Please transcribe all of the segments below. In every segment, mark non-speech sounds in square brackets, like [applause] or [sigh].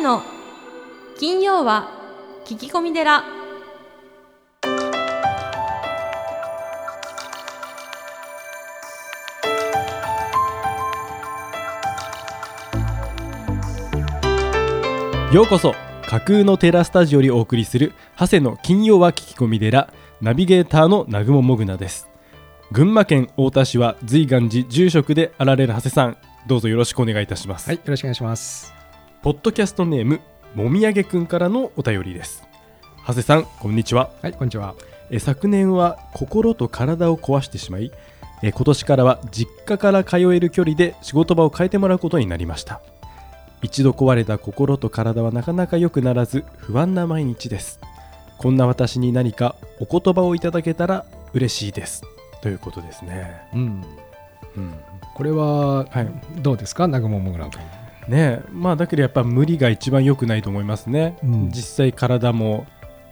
谷の金曜は聞き込み寺。ようこそ架空のテラスタジオにお送りする長谷の金曜は聞き込み寺ナビゲーターの南雲もぐなです。群馬県太田市は随願寺住職であられる長谷さんどうぞよろしくお願いいたします、はい、よろしくお願いします。ポッドキャストネームもみあげくんからのお便りです。長谷さんこんにちは。はい、こんにちは。え昨年は心と体を壊してしまいえ今年からは実家から通える距離で仕事場を変えてもらうことになりました。一度壊れた心と体はなかなか良くならず不安な毎日です。こんな私に何かお言葉をいただけたら嬉しいです。ということですね、うん、うん、これははい。どうですか、南雲もぐら君。ね。えまあだけどやっぱ無理が一番良くないと思いますね、うん。実際体も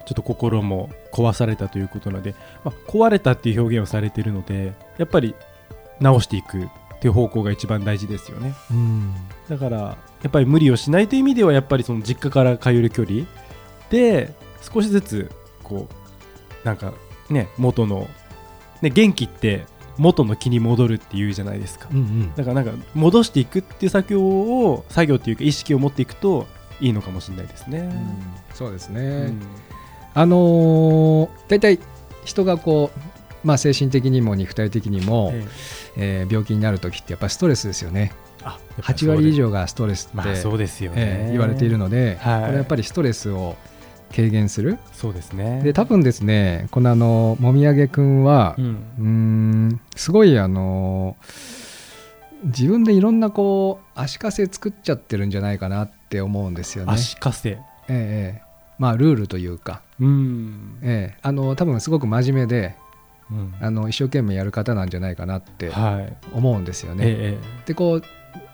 ちょっと心も壊されたということなので、まあ、壊れたっていう表現をされているのでやっぱり直していくっていう方向が一番大事ですよね。うん、だからやっぱり無理をしないという意味ではやっぱりその実家から通える距離で少しずつこうなんかね元の、ね、元気って元の気に戻るっていうじゃないですか。うん、うん、だからなんか戻していくっていう作業を作業っていうか意識を持っていくといいのかもしれないですね。そうですうね。ん。あのー、大体人がこう、まあ、精神的にも肉体的にも、ええ。ー病気になるときってやっぱストレスですよね。えあやっぱり8割以上がストレスって、まあそうですよね、えー言われているので、はい。これはやっぱりストレスを軽減する？そうですね。で、多分ですね、このあのもみあげくんは、うん。すごいあの自分でいろんなこう足かせ作っちゃってるんじゃないかなって思うんですよね。足かせ。ええええ。まあルールというか、うん、ええ。あの多分すごく真面目でうん。あの一生懸命やる方なんじゃないかなってはい、思うんですよね。え。でこう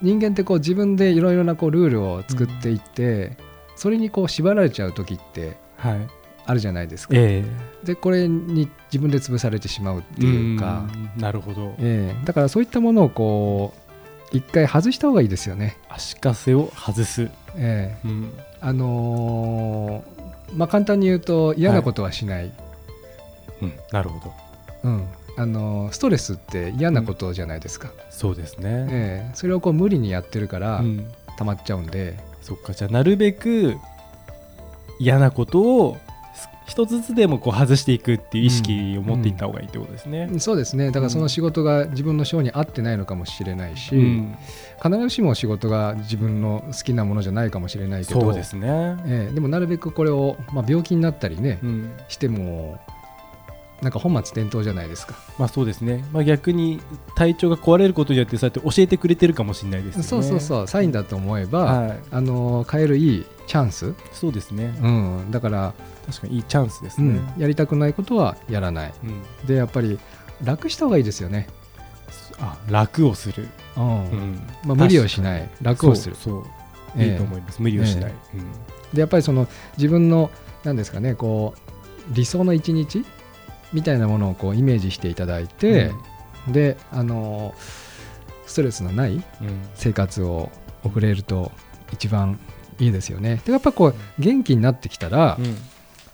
人間ってこう自分でいろいろなこうルールを作っていって、それにこう縛られちゃう時ってあるじゃないですか。えでこれに自分で潰されてしまうってえいうか。んなるほど。ええ。だからそういったものをこう一回外した方がいいですよね。足かせを外す、ええ。うん、あのーまあ簡単に言うと嫌なことはしない、うん、なるほど。うん。あのーストレスって嫌なことじゃないですか、そうですね、ええ。それをこう無理にやってるからうん、溜まっちゃうんで、そっかじゃあなるべく嫌なことをす一つずつでもこう外していくっていう意識を持っていった方がいいってことですね。そうですねだからその仕事が自分の性に合ってないのかもしれないし、うん必ずしも仕事が自分の好きなものじゃないかもしれないけどそうですね。ええでもなるべくこれを、まあ、病気になったりね、うんしてもなんか本末転倒じゃないですか。まあそうですね。まあ逆に体調が壊れることによってそうやって教えてくれてるかもしれないですよね。そうそうそうサインだと思えば、はい。あの変えるいいチャンス、そうですね。うん、だから、確かにいいチャンスですね。うん、やりたくないことはやらないうんでやっぱり楽した方がいいですよね、あ楽をする。うんうんまあ、無理をしない楽をするそういいと思います。無理をしない。でやっぱりその自分の何ですかねこう理想の一日みたいなものをこうイメージしていただいて、であのストレスのないうん。うん生活を送れると一番いいですよね。でやっぱこう元気になってきたら、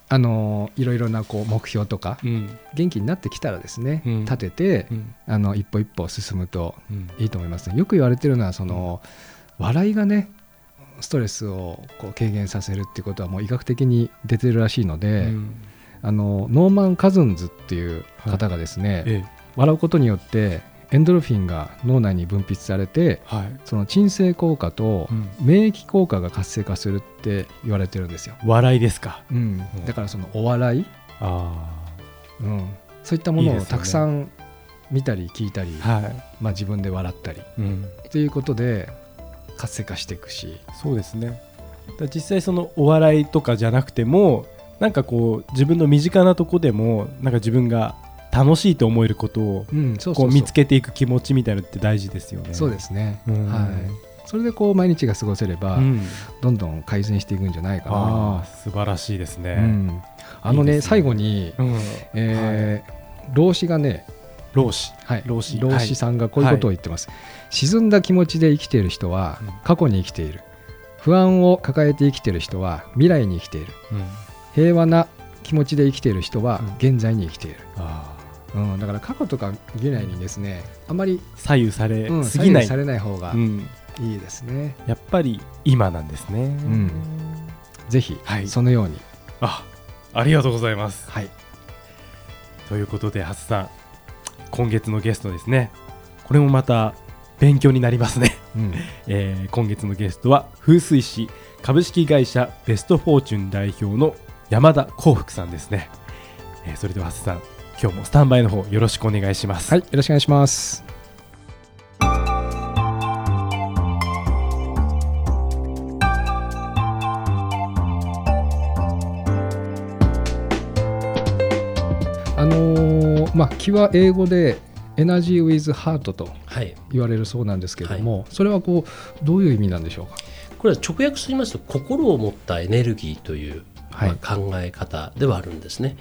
あのいろいろなこう目標とかうん。うん元気になってきたらですね、うん。立てて、うん。あの一歩一歩進むとうん。いいと思いますね。よく言われてるのはその笑いがねストレスをこう軽減させるっていうことはもう医学的に出てるらしいので、うんあのノーマン・カズンズっていう方がですね、ええ笑うことによってエンドルフィンが脳内に分泌されてはい。その鎮静効果とうん免疫効果が活性化するって言われてるんですよ。笑いですか。うんうんだからそのお笑い、あうん、そういったものをたくさん見たり聞いたりあ。はい。まあ、自分で笑ったりうん。ということで活性化していくし、そうですね。実際そのお笑いとかじゃなくてもなんかこう自分の身近なとこでもなんか自分が楽しいと思えることをこそうう見つけていく気持ちみたいなのって大事ですよね。そうですね、うん。はい、それでこう毎日が過ごせれば、うん。どんどん改善していくんじゃないかな。素晴らしいですね。うん、あのねね。最後に、うん。えー老子がね、老子。はい、老子。老子さんがこういうことを言ってます、沈んだ気持ちで生きている人はうん。過去に生きている。不安を抱えて生きている人は未来に生きている。うん平和な気持ちで生きている人はうん。現在に生きている、あうんだから過去とか未来にですね。あまり、ー左右されうん、すぎない、左右されない方がうん、いいですね、やっぱり今なんですね、ん。ぜひはい。そのように、あありがとうございます。はい、ということで、ハスさん、今月のゲストですね、これもまた勉強になりますね。うん。[laughs] えー今月のゲストは、風水師株式会社ベストフォーチュン代表の山田幸福さんですね。えーそれでは、ハスさん、今日もスタンバイの方よろしくお願いします。はい、よろしくお願いします。あのーまあ気は英語でエナジー・ウィズ・ハートとはい、言われるそうなんですけれども、それはこうどういう意味なんでしょうか？これは直訳しますと心を持ったエネルギーという、はいまあ考え方ではあるんですね。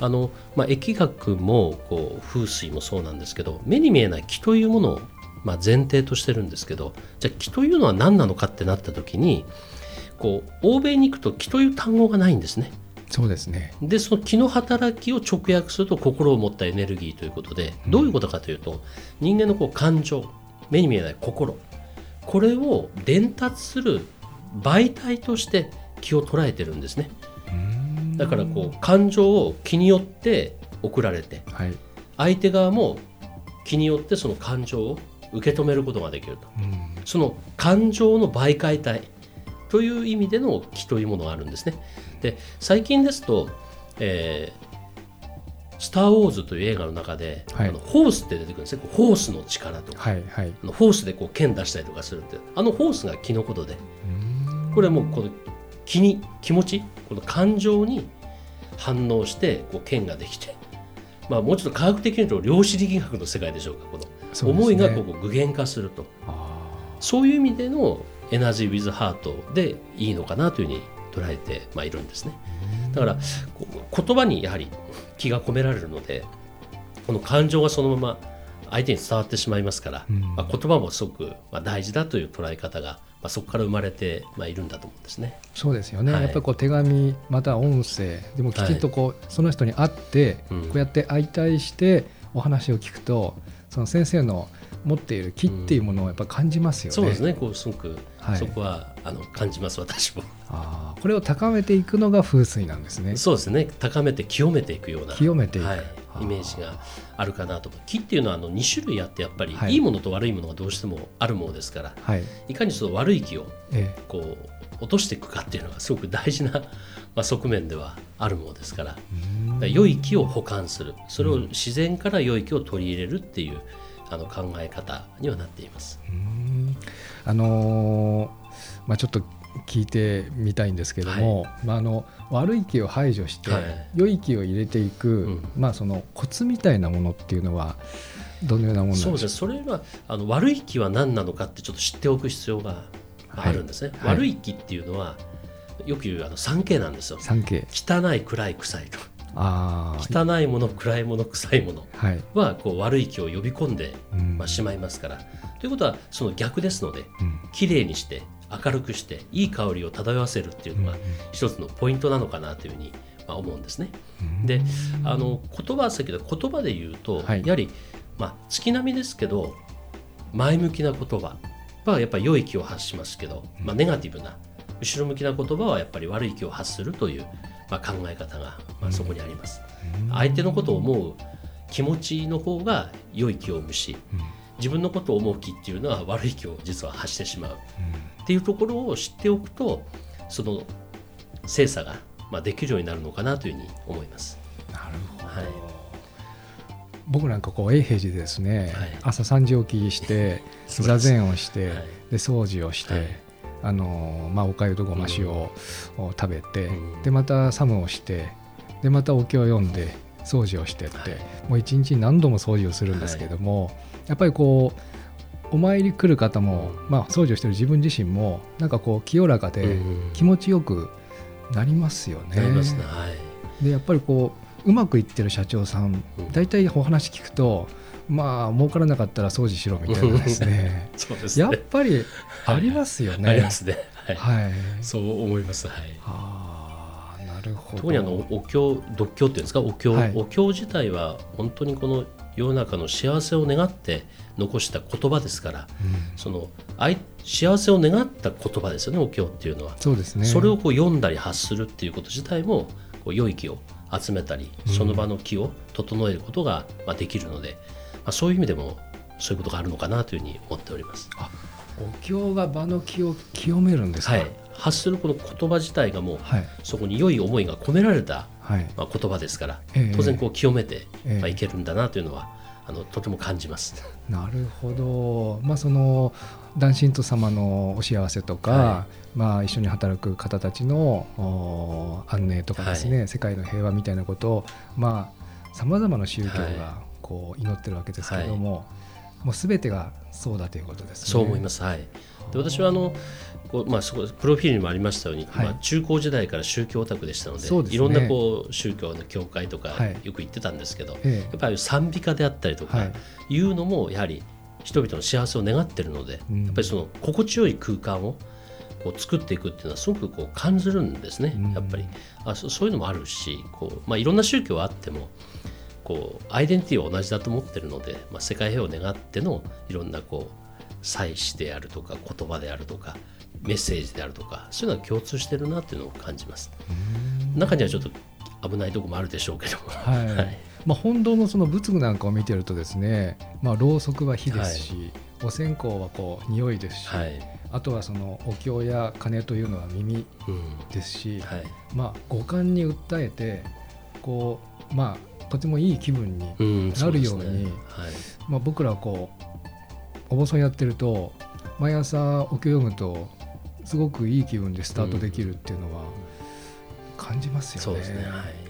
あのまあ、疫学もこう風水もそうなんですけど目に見えない気というものを、まあ、前提としてるんですけどじゃあ気というのは何なのかってなった時にこう欧米に行くと気という単語がないんですね。そうですね。でその気の働きを直訳すると心を持ったエネルギーということでどういうことかというと、人間のこう感情目に見えない心これを伝達する媒体として気を捉えてるんですね。だからこう感情を気によって送られてはい。相手側も気によってその感情を受け止めることができると。うん。その感情の媒介体という意味での気というものがあるんですね。で最近ですと、えースター・ウォーズ」という映画の中で、はい。あのホースって出てくるんですね。ホースの力とか、はいはい。あのホースでこう剣出したりとかするってあのホースが気のことで。うん。これはもうこの気に気持ちこの感情に反応してこう剣ができて、まあ、もうちょっと科学的に言うと量子力学の世界でしょうかこの思いがこう具現化すると。あそういう意味でのエナジー・ウィズ・ハートでいいのかなというふうに捉えてまあいるんですね。だから言葉にやはり気が込められるのでこの感情がそのまま相手に伝わってしまいますから、うん。まあ、言葉もすごくまあ大事だという捉え方が、まあ、そこから生まれてまあいるんだと思うんですね。そうですよね、はい。やっぱりこう手紙または音声でもきちっとこう、その人に会って、うん。こうやって相対してお話を聞くとその先生の持っている気っていうものをやっぱ感じますよね。そうですね。こうすごくはい。そこはあの感じます私も。あーこれを高めていくのが風水なんですね。そうですね。高めて清めていくような。清めていく。はいイメージがあるかなと木っていうのはあの2種類あってやっぱり、はい。い、いものと悪いものがどうしてもあるものですからはい、いかにその悪い気をえこう落としていくかっていうのがすごく大事な、まあ、側面ではあるものですから良い気を補完する。それを自然から良い気を取り入れるっていうあの考え方にはなっています。うん。あのーまあ、ちょっと聞いてみたいんですけども、まあ、あの悪い気を排除して、はい。良い気を入れていく、うん。まあ、そのコツみたいなものっていうのはどのようなものそうですね。それはあの悪い気は何なのかってちょっと知っておく必要があるんですね。はい。悪い気っていうのはよく言うあの 3K なんですよ。3K 汚い暗い臭いと汚いもの暗いもの臭いものはこう悪い気を呼び込んで、しまいますから。ということはその逆ですのでうん。きれいにして明るくしていい香りを漂わせるっていうのが一つのポイントなのかなというふうにまあ思うんですね。うん。であの言葉は先ほど言葉で言うと、はい。やはり、まあ、月並みですけど前向きな言葉はやっぱり良い気を発しますけど、まあ、ネガティブな後ろ向きな言葉はやっぱり悪い気を発するという、まあ、考え方が、まあ、そこにあります。相手のことを思う気持ちの方が良い気を生むしうん。自分のことを思う気っていうのは悪い気を実は発してしまう。っていうところを知っておくとその精査が、まあ、できるようになるのかなというふうに思います。なるほど、はい。僕なんかこう永平寺でですね、はい。朝3時起きして [laughs] 座禅をして、はい。で掃除をして、はいあのまあ、おかゆとごま塩を食べて、うん。でまたサムをしてでまたお経を読んで掃除をしてって、はい。もう一日に何度も掃除をするんですけども、やっぱりこうお参り来る方も、まあ、掃除をしてる自分自身もなんかこう清らかでうん気持ちよくなりますよね。はい。でやっぱりこううまくいってる社長さんうん。大体お話聞くとまあ儲からなかったら掃除しろみたいなですね。[laughs] そうですね。やっぱりありますよね。ありますね。はい、はい。そう思います。はい。ああなるほど。特にあのお経独経っていうんですか？お経、はい。お経自体は本当にこの世の中の幸せを願って残した言葉ですからうん。その愛幸せを願った言葉ですよねお経っていうのは、そうですね。それをこう読んだり発するっていうこと自体もこう良い気を集めたりうんその場の気を整えることがまあできるので、まあ、そういう意味でもそういうことがあるのかなというふうに思っております。お経が場の気を清めるんですか？はい、発するこの言葉自体がもうはいそこに良い思いが込められたはい。まあ言葉ですからええ当然こう清めてええまあいけるんだなというのはあのとても感じます。なるほど。まあその男神と様のお幸せとか、はまあ一緒に働く方たちのお安寧とかですね、世界の平和みたいなことをまあさまざまな宗教はがこう祈ってるわけですけれども、もうすべてがそうだということですね。そう思います。はい。で私はあのこうまあそこプロフィールにもありましたように、はい。まあ中高時代から宗教オタクでしたので、ね。いろんなこう宗教の教会とかはい。よく行ってたんですけど、え。やっぱり賛美歌であったりとかはい。いうのもやはり人々の幸せを願ってるので、うん。やっぱりその心地よい空間をこう作っていくっていうのはすごくこう感じるんですね、うん。やっぱり。あそそういうのもあるしこう、まあ、いろんな宗教はあってもこうアイデンティティは同じだと思ってるので、まあ、世界平和を願ってのいろんなこう祭祀であるとか言葉であるとかメッセージであるとかそういうのは共通してるなっていうのを感じます。中にはちょっと危ないところもあるでしょうけど。はい。[laughs] はいまあ、本堂のその仏具なんかを見てるとですね、まあ、ろうそくは火ですし、お線香はこう匂いですし、はい、あとはそのお経や鐘というのは耳うん。ですし、はい。まあ、五感に訴えてこう、まあ、とてもいい気分に、うん、なるようにそですね。はい。まあ、僕らはこうお坊さんやってると毎朝お経を読むとすごくいい気分でスタートできるっていうのは感じますよね。そうですね、はい、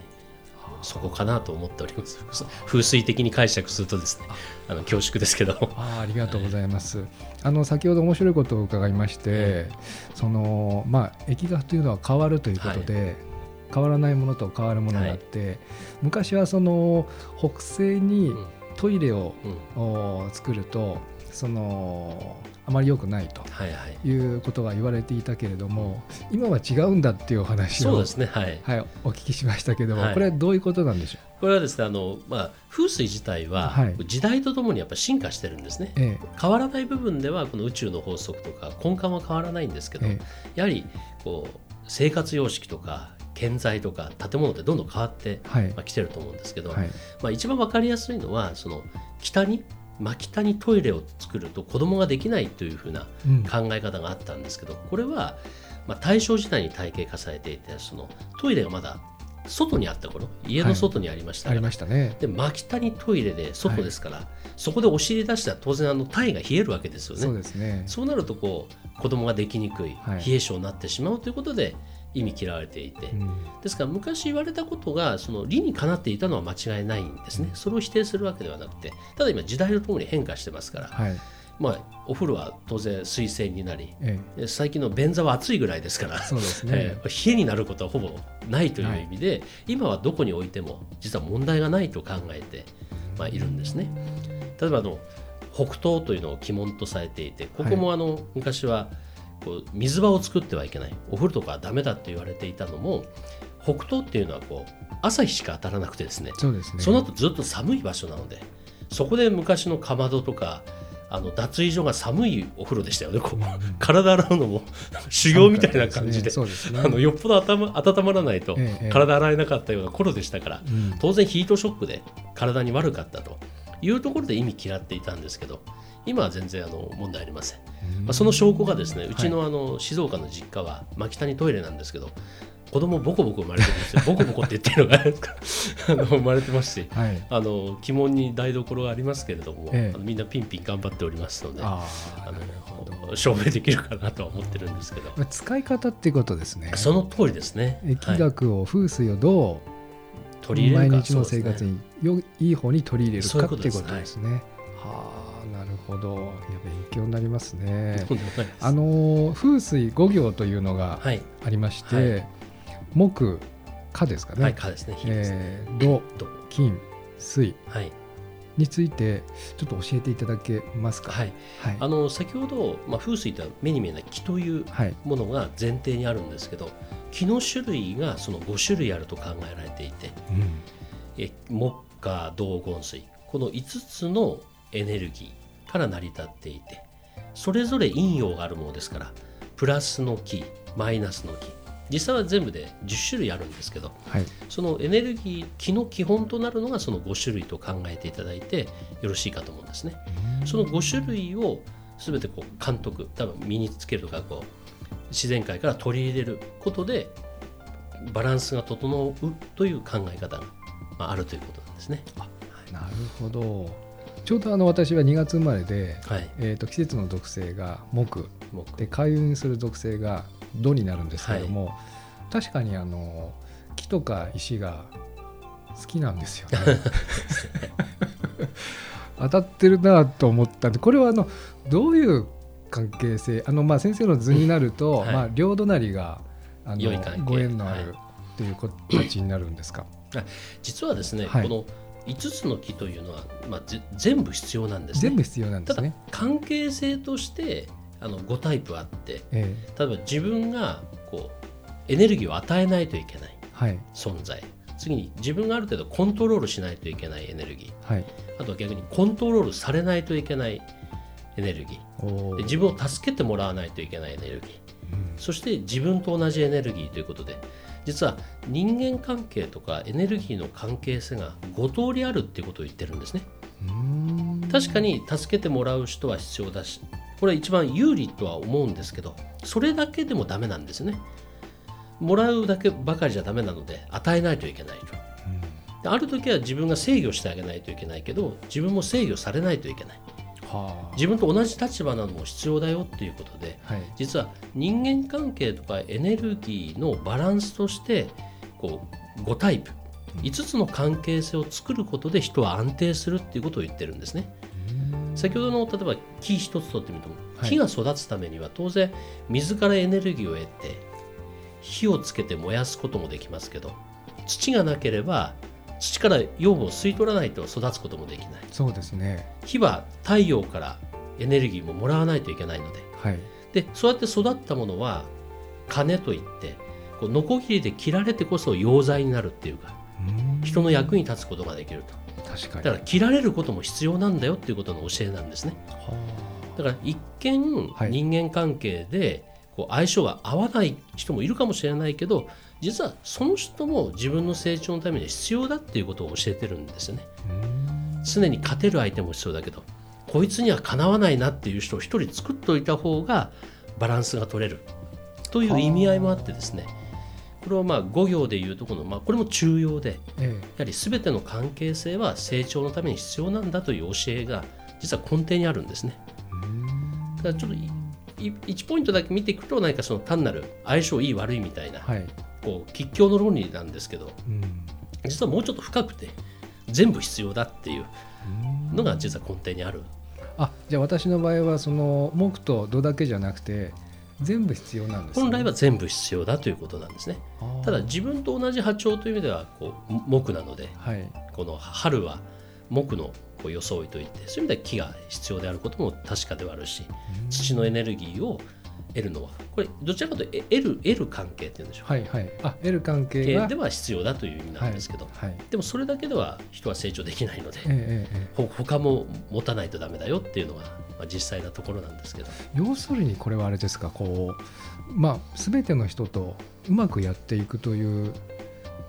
そこかなと思っております。[laughs] 風水的に解釈するとですね、あ。の恐縮ですけど、あーありがとうございます。あの先ほど面白いことを伺いまして、そのまあ疫学というのは変わるということで、変わらないものと変わるものがあって、昔はその北西にうん。トイレを、うん。お作るとそのあまり良くないとはいはい、いうことが言われていたけれども、今は違うんだっていうお話をそうですね、はい。はいお聞きしましたけども、はい。これはどういうことなんでしょこれはですね、あのまあ風水自体ははい。時代とともにやっぱ進化してるんですね。う。え。変わらない部分ではこの宇宙の法則とか根幹は変わらないんですけど、ええ。やはりこう生活様式とか建材とか建物ってどんどん変わってえはい。まあ、来てると思うんですけど、はい。まあ、一番わかりやすいのはその北に真北にトイレを作ると子供ができないというふうなうん考え方があったんですけどこれは、まあ、大正時代に体系化されていてそのトイレがまだ外にあった頃家の外にありましたありから、ましたね。で真北にトイレで外ですから、そこでお尻出したら当然あの体が冷えるわけですよね。そうですね。そうなるとこう子供ができにくいはい冷え性になってしまうということで意味嫌われていて、うんですから昔言われたことがその理にかなっていたのは間違いないんですね。それを否定するわけではなくて、ただ今時代とともに変化してますから、はい。まあお風呂は当然水洗になり、えで最近の便座は暑いぐらいですからえ、。そうですね [laughs] え。ー冷えになることはほぼないという意味で、今はどこに置いても実は問題がないと考えて、まあ、いるんですね。例えばあの北東というのを鬼門とされていてここもあの、昔はこう水場を作ってはいけない。お風呂とかはダメだと言われていたのも北東っていうのはこう朝日しか当たらなくてですね。そうですね。その後ずっと寒い場所なのでそこで昔のかまどとかあの脱衣所が寒いお風呂でしたよね。こう体洗うのも修行みたいな感じで。あのよっぽど温ま温まらないとええええ。体洗えなかったような頃でしたから、うん。当然ヒートショックで体に悪かったというところで意味嫌っていたんですけど今は全然あの問題ありません、まあ、その証拠がですねうちのあの静岡の実家は真北にトイレなんですけど子供ボコボコ生まれてるんですよ。ボコボコって言ってるのがあるんですか。[laughs] あの生まれてますしはい。あの鬼門に台所がありますけれども、ええ。みんなピンピン頑張っておりますのであ。の証明できるかなとは思ってるんですけど、まあ使い方っていうことですね。その通りですね。疫はい学を風水をどう取り入れるか。毎日の生活によいい方に取り入れるかっていうことです。ね。はあ、なるほど。いや勉強になりますね。あの風水五行というのがはい、ありまして、は木火ですかね、はい、火ですね。火ですね。えー土ど金水はい。についてちょっと教えていただけますか？はい。はいあの先ほど、まあ、風水とは目に見えない木というはいものが前提にあるんですけど木の種類がその5種類あると考えられていてえ木火土金水この5つのエネルギーから成り立っていてそれぞれ陰陽があるものですからプラスの木マイナスの木実際は全部で10種類あるんですけどはいそのエネルギー気の基本となるのがその5種類と考えていただいてよろしいかと思うんですね。その5種類を全てこう監督多分身につけるとかこう自然界から取り入れることでバランスが整うという考え方がまああるということなんですね。なるほどちょうどあの私は2月生まれで、はい。えー、と季節の属性が木。で開運する属性が土になるんですけれども、確かにあの木とか石が好きなんですよね。[laughs] 当たってるなと思ったんでこれはあのどういう関係性あのまあ先生の図になると、はい。まあ、両隣があのご縁のあるはい。っていう形になるんですか？実はですね、はい。この5つの木というのは、まあ、ぜ全部必要なんですね。全部必要なんでただすね。関係性としてあの5タイプあってえ例えば自分がこうエネルギーを与えないといけないーはい。存在。次に自分がある程度コントロールしないといけないエネルギー。はい。あとは逆にコントロールされないといけないエネルギー。で自分を助けてもらわないといけないエネルギー。うん。そして自分と同じエネルギーということで実は人間関係とかエネルギーの関係性が5通りあるっていうことを言ってるんですね。確かに助けてもらう人は必要だしこれは一番有利とは思うんですけどそれだけでもダメなんですね。もらうだけばかりじゃダメなので与えないといけないと。ある時は自分が制御してあげないといけないけど自分も制御されないといけない。はあ自分と同じ立場なのも必要だよっていうことではい。実は人間関係とかエネルギーのバランスとしてこう5タイプ5つの関係性を作ることで人は安定するっていうことを言ってるんですね。先ほどの例えば木一つ取ってみてもはい。木が育つためには当然水からエネルギーを得て火をつけて燃やすこともできますけど土がなければ土から養分を吸い取らないと育つこともできない。そうですね。火は太陽からエネルギーももらわないといけないので。はい。でそうやって育ったものは金といってこうノコギリで切られてこそ溶剤になるっていうか人の役に立つことができると。確かに。だから切られることも必要なんだよっていうことの教えなんですね。はだから一見はい。人間関係でこう相性が合わない人もいるかもしれないけど実はその人も自分の成長のために必要だっていうことを教えてるんですよね常に勝てる相手も必要だけどこいつにはかなわないなっていう人を一人作っておいた方がバランスが取れるという意味合いもあってですね。これをまあ5行でいうとこの、まあ、これも中庸でえやはり全ての関係性は成長のために必要なんだという教えが実は根底にあるんですね。だからちょっといい1ポイントだけ見ていくと何かその単なる相性いい悪いみたいなはいこう吉祥の論理なんですけどうん。実はもうちょっと深くて全部必要だっていうのが実は根底にある。あじゃあ私の場合はその木と土だけじゃなくて全部必要なんですね。本来は全部必要だということなんですね。ただ自分と同じ波長という意味ではこう木なのではい。この春は木のこう装いといってそういう意味では木が必要であることも確かではあるし土のエネルギーを得るのは。これどちらかというとえ得る関係っていうんでしょう。はいはい。あ得る関係では必要だという意味なんですけど、はいはい。でもそれだけでは人は成長できないのでえええ他も持たないとダメだよっていうのが、まあ、実際なところなんですけど。え要するにこれはあれですかこうまあ全ての人とうまくやっていくという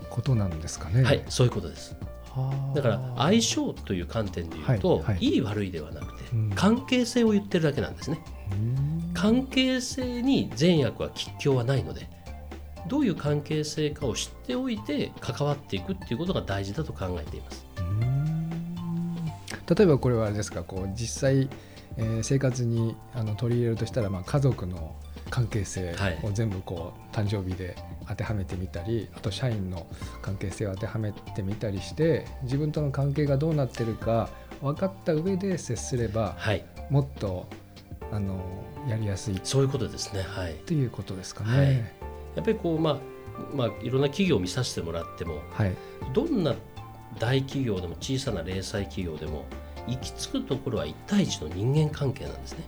ことなんですかね。はいそういうことです。はあ。だから相性という観点で言うと、はいはい。いい悪いではなくてうん。関係性を言ってるだけなんですね。うーん関係性に善悪は吉凶はないのでどういう関係性かを知っておいて関わっていくっていうことが大事だと考えています。例えばこれはあれですかこう実際、えー生活にあの取り入れるとしたら、まあ、家族の関係性はい。を全部こう誕生日で当てはめてみたりあと社員の関係性を当てはめてみたりして自分との関係がどうなってるか分かった上で接すればはい。もっとあのやりやすい。そういうことですね。はい。っていうことですかね。はい。やっぱりこうまあまあ、いろんな企業を見させてもらってもはい。どんな大企業でも小さな零細企業でも行き着くところは1対1の人間関係なんですね。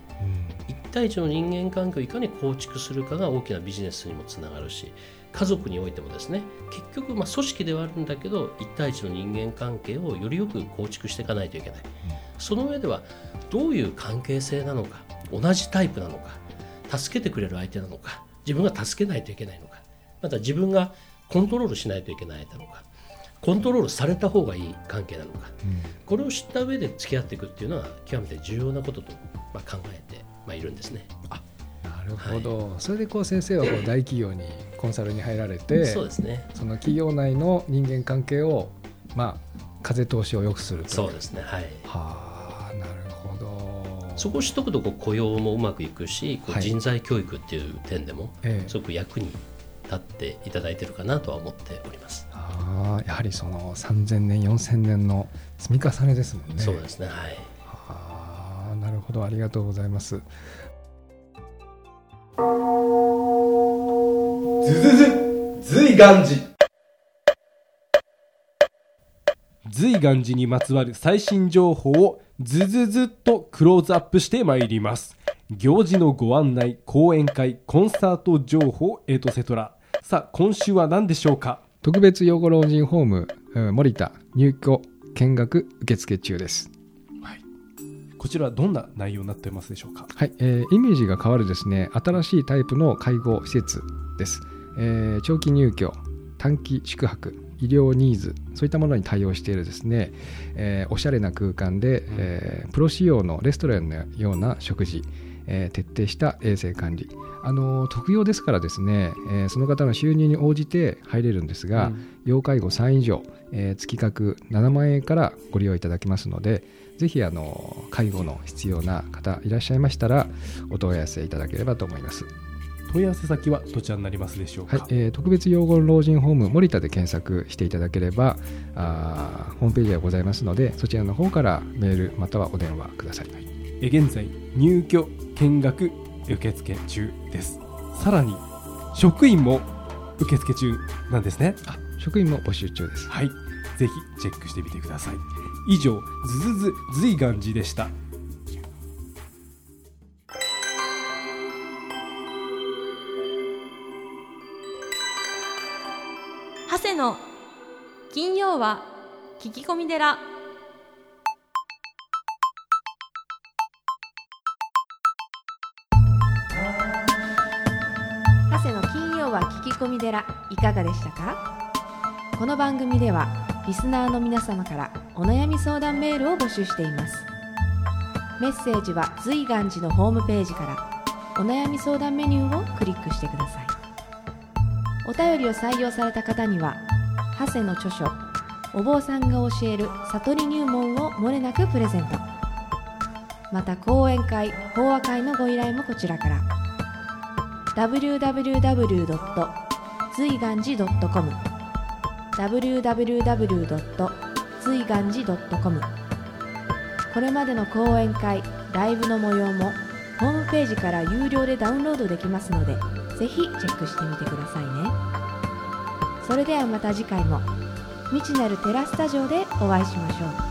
1対1の人間関係をいかに構築するかが大きなビジネスにもつながるし家族においてもですね結局まあ組織ではあるんだけど1対1の人間関係をよりよく構築していかないといけない、その上ではどういう関係性なのか同じタイプなのか助けてくれる相手なのか自分が助けないといけないのかまた自分がコントロールしないといけない相手なのかコントロールされた方がいい関係なのかこれを知った上で付き合っていくっていうのは極めて重要なことと、まあ、考えて、まあ、いるんですね。なるほど、それでこう先生はこう [laughs] 大企業にコンサルに入られてそうですね。その企業内の人間関係をまあ風通しを良くするというそうですね。はい。はあそこを知っとくとこう雇用もうまくいくし、こうはい人材教育っていう点でもええすごく役に立っていただいてるかなとは思っております。ああやはりその3000年4000年の積み重ねですもんねそうですね。はい。ああなるほどありがとうございますずずず随願寺随願寺にまつわる最新情報をずずずっとクローズアップしてまいります。行事のご案内講演会コンサート情報エトセトラ。さあ今週は何でしょうか？特別養護老人ホームうん森田入居見学受付中です。こちらはどんな内容になってますでしょうか？はい、えーイメージが変わるですね新しいタイプの介護施設です、えー長期入居短期宿泊医療ニーズそういったものに対応しているですね、えーおしゃれな空間で、えープロ仕様のレストランのような食事、えー徹底した衛生管理。あのー特養ですからですね、えーその方の収入に応じて入れるんですが、うん。要介護3以上、えー月額7万円からご利用いただけますのでぜひあの介護の必要な方いらっしゃいましたらお問い合わせいただければと思います。問い合わせ先はどちらになりますでしょうか、はい、えー特別養護老人ホーム森田で検索していただければあーホームページがございますのでそちらの方からメールまたはお電話ください。え現在入居見学受付中です。さらに職員も受付中なんですね。あ職員も募集中です。はい。ぜひチェックしてみてください。以上ズズズ随願寺でした長谷の金曜は聞き込み寺。長谷の金曜は聞き込み寺いかがでしたか？この番組ではリスナーの皆様からお悩み相談メールを募集しています。メッセージは随願寺のホームページからお悩み相談メニューをクリックしてください。お便りを採用された方には長谷の著書お坊さんが教える悟り入門をもれなくプレゼントまた講演会法話会のご依頼もこちらから www. 随願寺 .com www. 随願寺 .com これまでの講演会ライブの模様もホームページから有料でダウンロードできますのでぜひチェックしてみてくださいね。それではまた次回も未知なるテラスタジオでお会いしましょう。